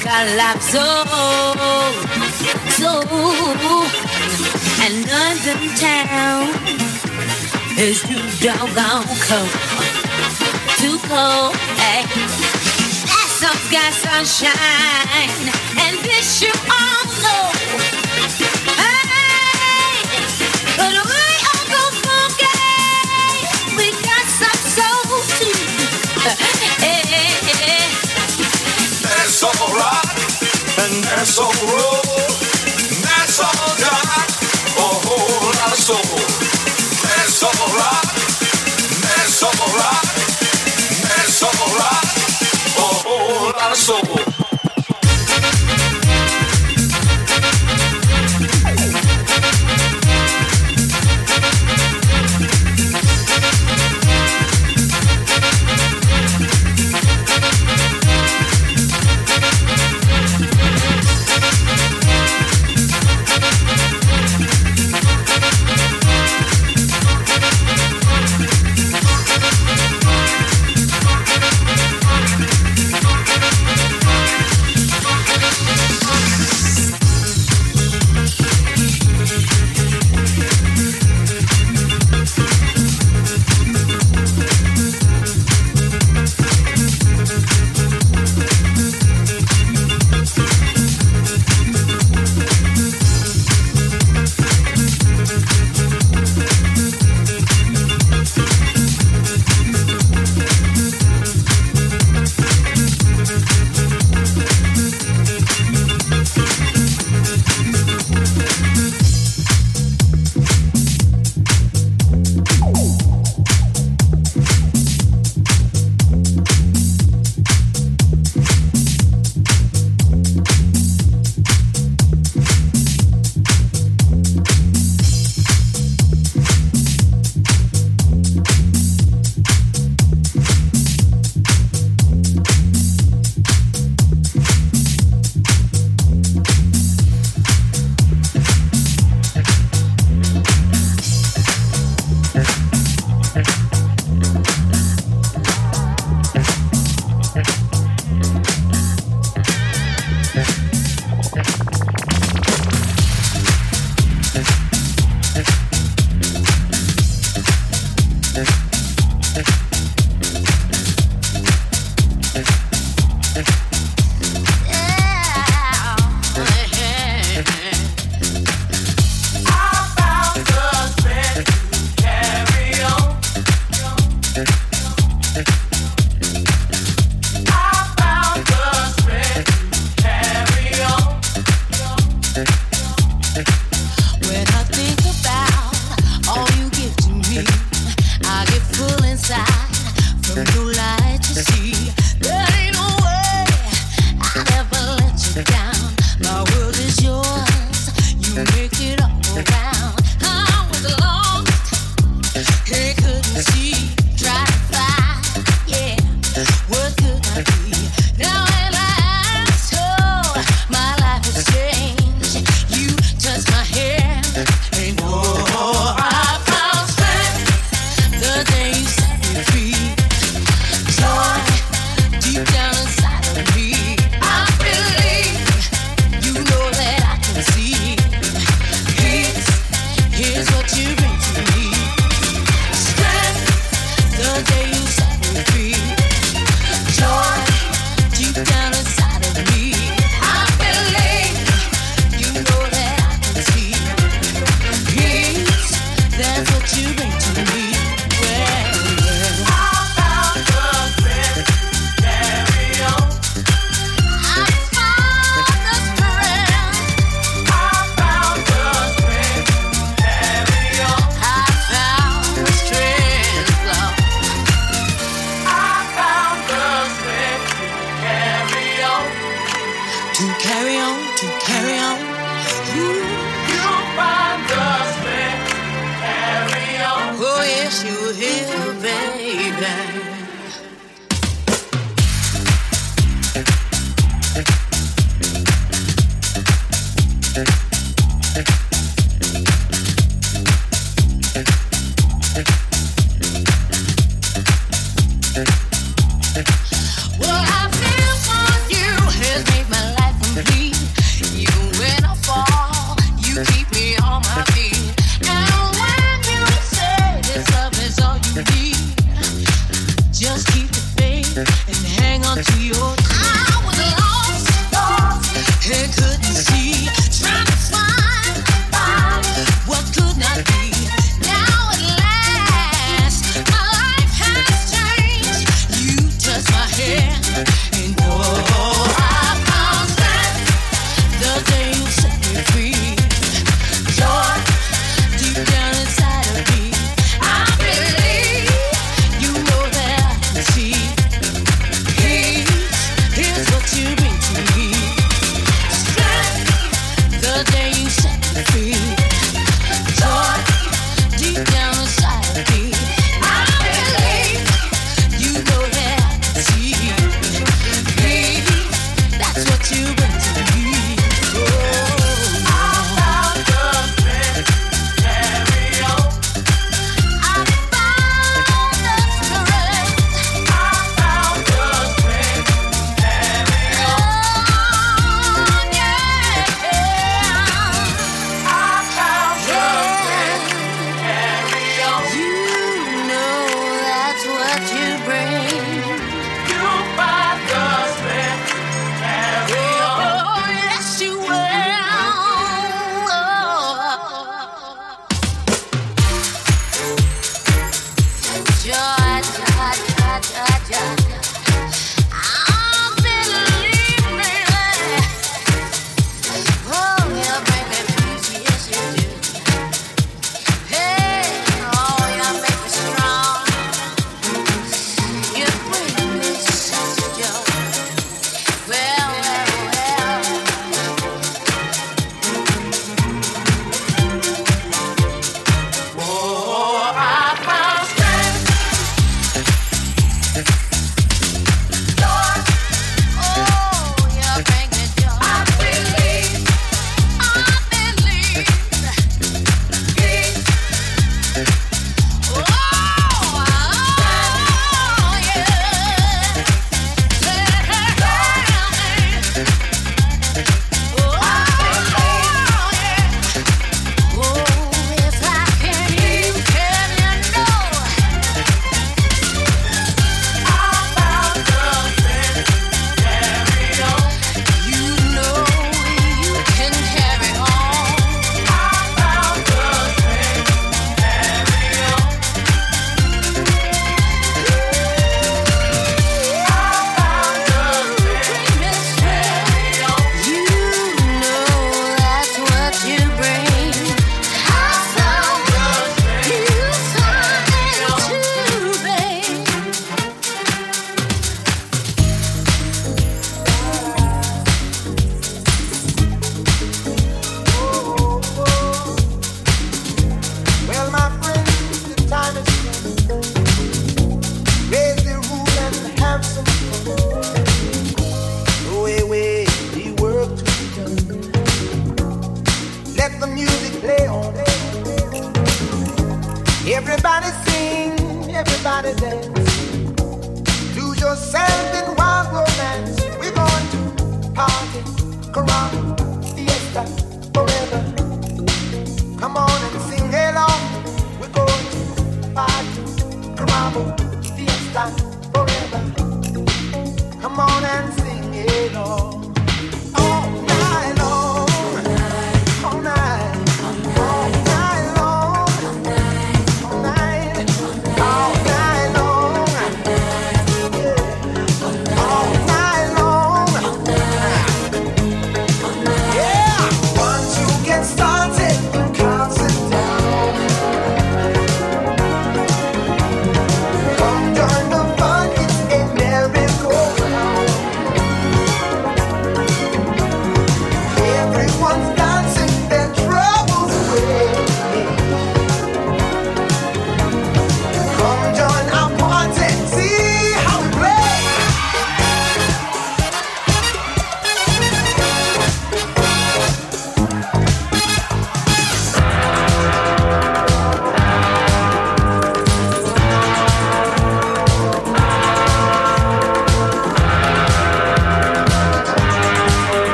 colapso. So, and London town is too doggone cold, too cold. Eh? Hey. That's some got sunshine, and this you all know. That's all a whole lot of soul. That's all right. That's all right. That's all right. A whole lot of soul.